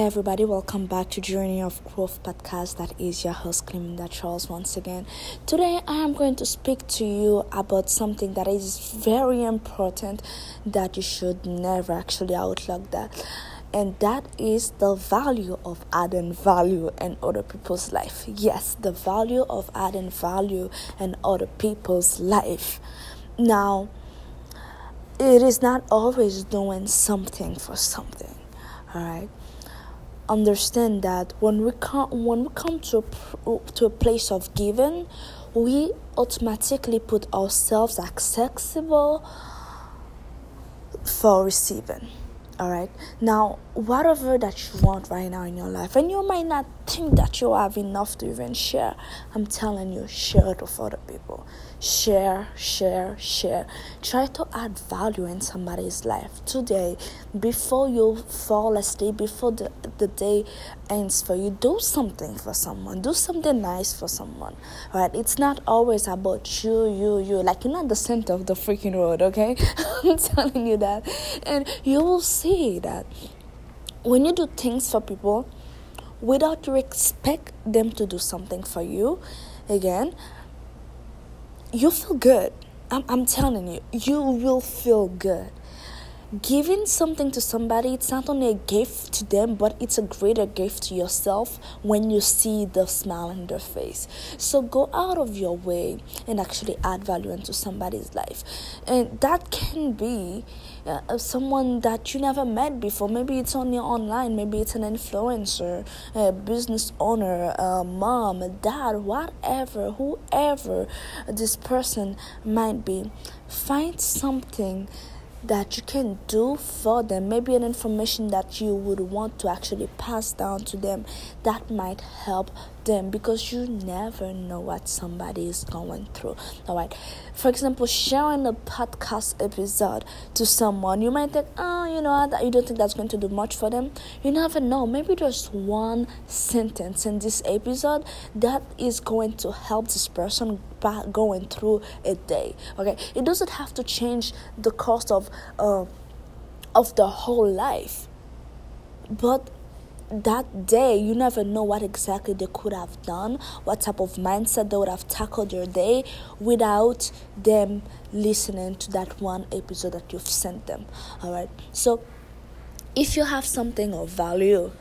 Hey everybody, welcome back to Journey of Growth podcast. That is your host Cleminda Charles once again. Today I am going to speak to you about something that is very important that you should never actually outlook that. And that is the value of adding value in other people's life. Yes, the value of adding value in other people's life. Now, it is not always doing something for something. All right understand that when we come when we come to a, to a place of giving, we automatically put ourselves accessible for receiving. All right. Now, whatever that you want right now in your life, and you might not think that you have enough to even share, I'm telling you, share it with other people share, share, share. Try to add value in somebody's life today before you fall asleep, before the, the day ends for you. Do something for someone, do something nice for someone, right? It's not always about you, you, you. Like, you're not the center of the freaking road, okay? I'm telling you that. And you will see that when you do things for people, without you expect them to do something for you again you feel good. I'm, I'm telling you, you will feel good. Giving something to somebody, it's not only a gift to them, but it's a greater gift to yourself when you see the smile in their face. So go out of your way and actually add value into somebody's life. And that can be uh, someone that you never met before. Maybe it's only online, maybe it's an influencer, a business owner, a mom, a dad, whatever, whoever this person might be. Find something that you can do for them. Maybe an information that you would want to actually pass down to them that might help them because you never know what somebody is going through. All right. For example, sharing a podcast episode to someone, you might think, oh, you know, that you don't think that's going to do much for them. You never know. Maybe there's one sentence in this episode that is going to help this person going through a day. Okay. It doesn't have to change the cost of uh, of the whole life. But that day you never know what exactly they could have done what type of mindset they would have tackled your day without them listening to that one episode that you've sent them all right? So if you have something of value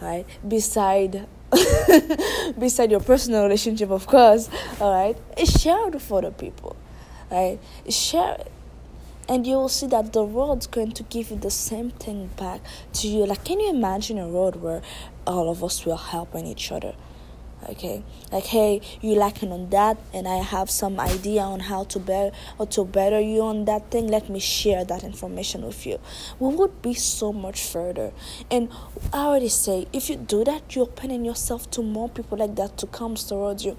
right beside beside your personal relationship of course all right share it with other people right? Share and you will see that the world's going to give you the same thing back to you. Like can you imagine a world where all of us will helping each other? Okay? Like hey you lacking on that and i have some idea on how to better or to better you on that thing let me share that information with you. We would be so much further. And i already say if you do that you're opening yourself to more people like that to come towards you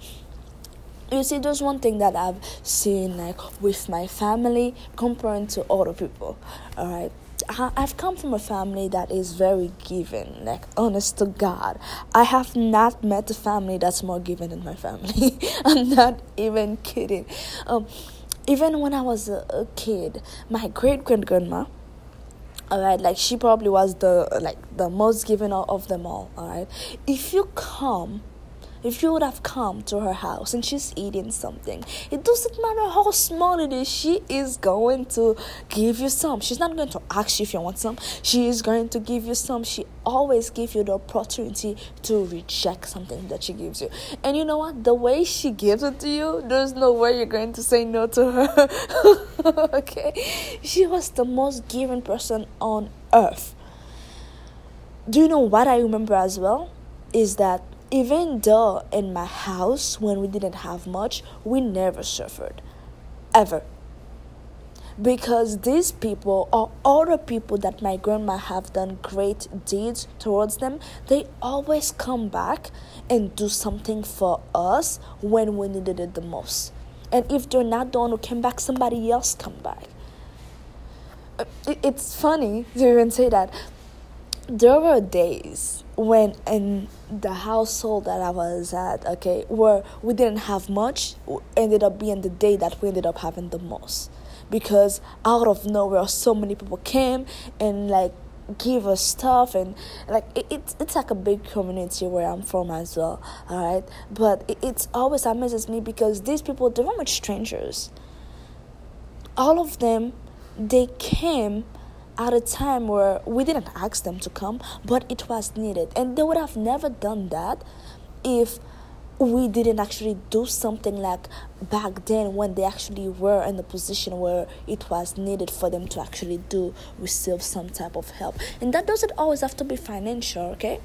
you see there's one thing that i've seen like with my family comparing to other people all right I've come from a family that is very giving, like honest to God. I have not met a family that's more giving than my family. I'm not even kidding. Um, even when I was a, a kid, my great great grandma, all right, like she probably was the like the most giving of them all. All right, if you come if you would have come to her house and she's eating something, it doesn't matter how small it is, she is going to give you some. She's not going to ask you if you want some. She is going to give you some. She always gives you the opportunity to reject something that she gives you. And you know what? The way she gives it to you, there's no way you're going to say no to her. okay? She was the most giving person on earth. Do you know what I remember as well? Is that even though in my house, when we didn't have much, we never suffered. Ever. Because these people or other people that my grandma have done great deeds towards them, they always come back and do something for us when we needed it the most. And if they're not the one who came back, somebody else come back. Uh, it's funny to even say that. There were days when in the household that I was at, okay, where we didn't have much, ended up being the day that we ended up having the most. Because out of nowhere, so many people came and like give us stuff and like it, it's it's like a big community where I'm from as well. All right, but it, it's always amazes me because these people they're not much strangers. All of them, they came at a time where we didn't ask them to come, but it was needed, and they would have never done that if we didn't actually do something like back then when they actually were in the position where it was needed for them to actually do receive some type of help. And that doesn't always have to be financial okay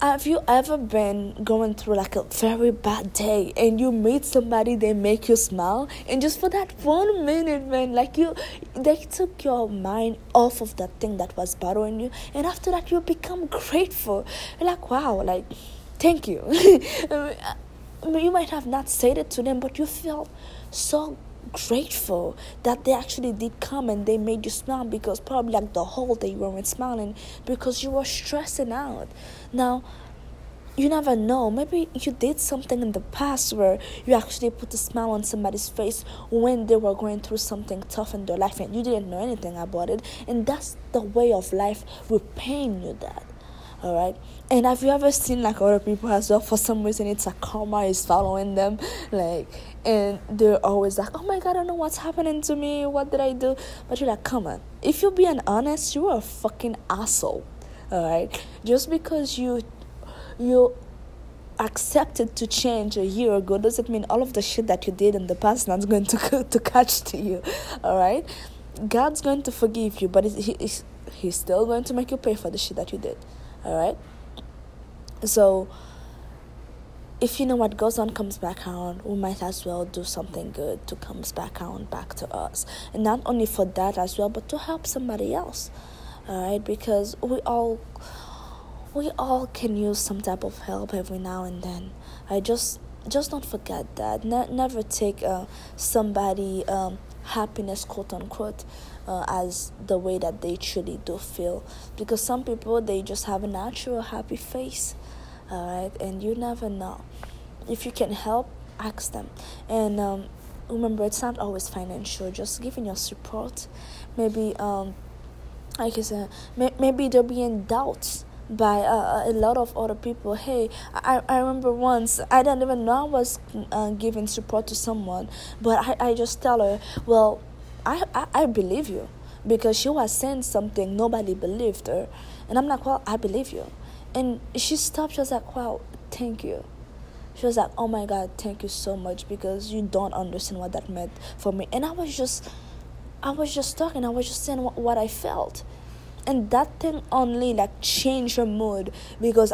have you ever been going through like a very bad day and you meet somebody they make you smile? And just for that one minute man like you they took your mind off of that thing that was bothering you. And after that you become grateful. You're like wow like thank you. Uh, you might have not said it to them, but you felt so grateful that they actually did come and they made you smile because probably like the whole day you weren't smiling because you were stressing out. Now, you never know. Maybe you did something in the past where you actually put a smile on somebody's face when they were going through something tough in their life and you didn't know anything about it. And that's the way of life repaying you that all right and have you ever seen like other people as well? For some reason it's like karma is following them. Like and they're always like oh my god i don't know what's happening to me. What did i do? But you're like come on. If you're being honest you are a fucking asshole. All right just because you you accepted to change a year ago doesn't mean all of the shit that you did in the past not going to to catch to you. All right god's going to forgive you but he's, he's still going to make you pay for the shit that you did all right so if you know what goes on comes back around we might as well do something good to comes back around back to us. And not only for that as well but to help somebody else. All right because we all we all can use some type of help every now and then. I just just don't forget that. Ne- never take uh, somebody um, happiness quote unquote uh, as the way that they truly do feel. Because some people they just have a natural happy face all right and you never know. If you can help ask them. And um, remember it's not always financial. Just giving your support. Maybe um like I said, may- maybe they'll be in doubts by uh, a lot of other people. Hey, I, I remember once I didn't even know I was uh, giving support to someone, but I, I just tell her, well, I, I, I believe you because she was saying something nobody believed her. And i'm like well i believe you. And she stopped. She was like wow thank you. She was like oh my god thank you so much because you don't understand what that meant for me. And i was just i was just talking. I was just saying what, what i felt and that thing only like changed her mood because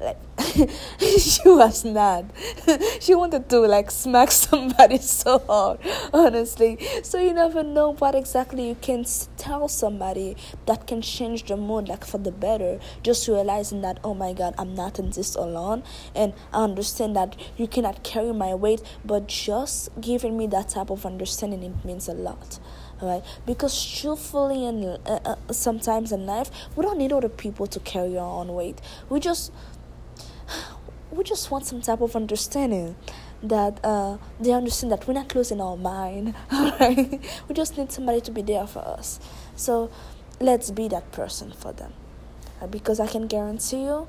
like she was mad. She wanted to like smack somebody so hard honestly. So you never know what exactly you can tell somebody that can change the mood like for the better. Just realizing that oh my god i'm not in this alone. And i understand that you cannot carry my weight but just giving me that type of understanding it means a lot right because truthfully and uh, uh, sometimes in life we don't need other people to carry our own weight we just we just want some type of understanding that uh, they understand that we're not losing our mind. Right? We just need somebody to be there for us. So let's be that person for them. Uh, because I can guarantee you,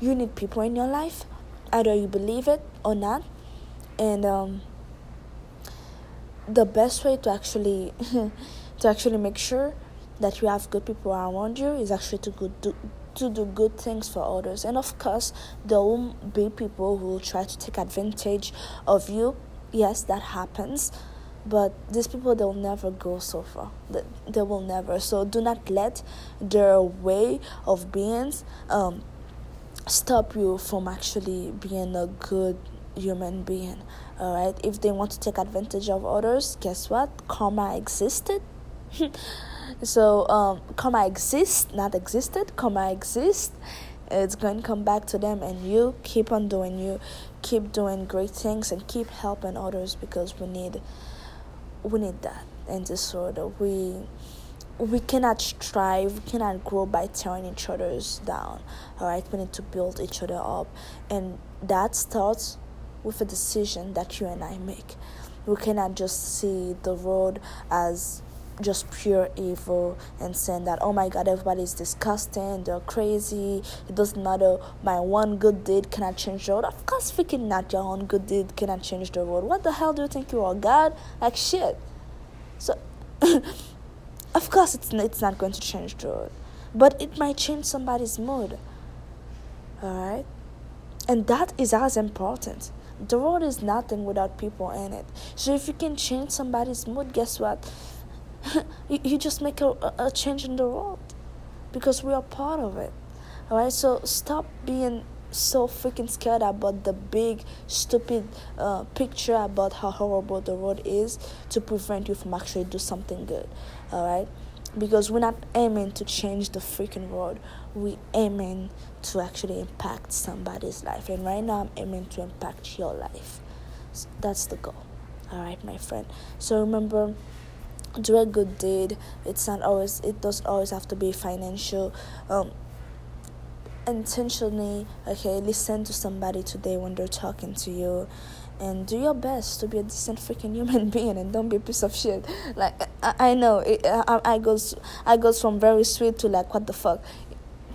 you need people in your life, either you believe it or not. And um, the best way to actually to actually make sure that you have good people around you is actually to go do to do good things for others. And of course, there will be people who will try to take advantage of you. Yes, that happens. But these people, they will never go so far. They, they will never. So do not let their way of being um, stop you from actually being a good human being. All right. If they want to take advantage of others, guess what? Karma existed. So um, karma exists, not existed. Karma exists. It's going to come back to them, and you keep on doing you, keep doing great things, and keep helping others because we need, we need that in this world. We we cannot strive, we cannot grow by tearing each other's down. All right, we need to build each other up, and that starts with a decision that you and I make. We cannot just see the world as just pure evil and saying that oh my god everybody's disgusting they're crazy it doesn't matter my one good deed cannot change the world of course freaking not your own good deed cannot change the world what the hell do you think you are god? Like shit. So of course it's, it's not going to change the world but it might change somebody's mood. All right and that is as important the world is nothing without people in it. So if you can change somebody's mood guess what? You, you just make a, a change in the world because we are part of it. All right so stop being so freaking scared about the big stupid uh, picture about how horrible the world is to prevent you from actually do something good. All right because we're not aiming to change the freaking world we aiming to actually impact somebody's life. And right now i'm aiming to impact your life. So that's the goal. All right my friend. So remember do a good deed. It's not always it does always have to be financial. Um intentionally okay listen to somebody today when they're talking to you. And do your best to be a decent freaking human being and don't be a piece of shit. Like i, I know it, I, I goes i goes from very sweet to like what the fuck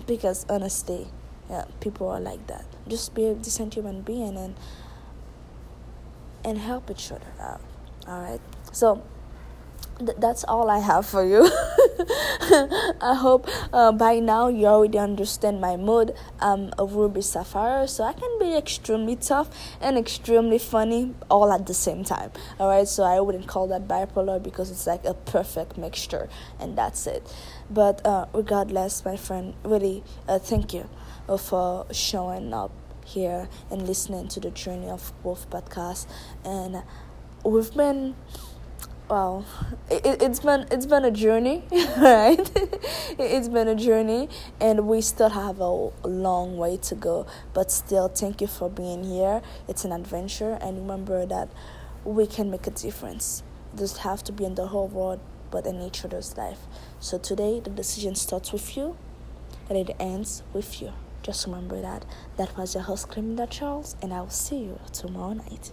because honestly yeah people are like that just be a decent human being and and help each other out all right so th- that's all I have for you. I hope uh, by now you already understand my mood. I'm a Ruby Sapphire, so I can be extremely tough and extremely funny all at the same time. Alright, so I wouldn't call that bipolar because it's like a perfect mixture, and that's it. But uh, regardless, my friend, really, uh, thank you uh, for showing up here and listening to the Journey of Growth podcast. And we've been well it, it's been it's been a journey right? It's been a journey and we still have a long way to go. But still thank you for being here. It's an adventure and remember that we can make a difference. Doesn't have to be in the whole world but in each other's life. So today the decision starts with you and it ends with you. Just remember that. That was your host Cleminda Charles and i will see you tomorrow night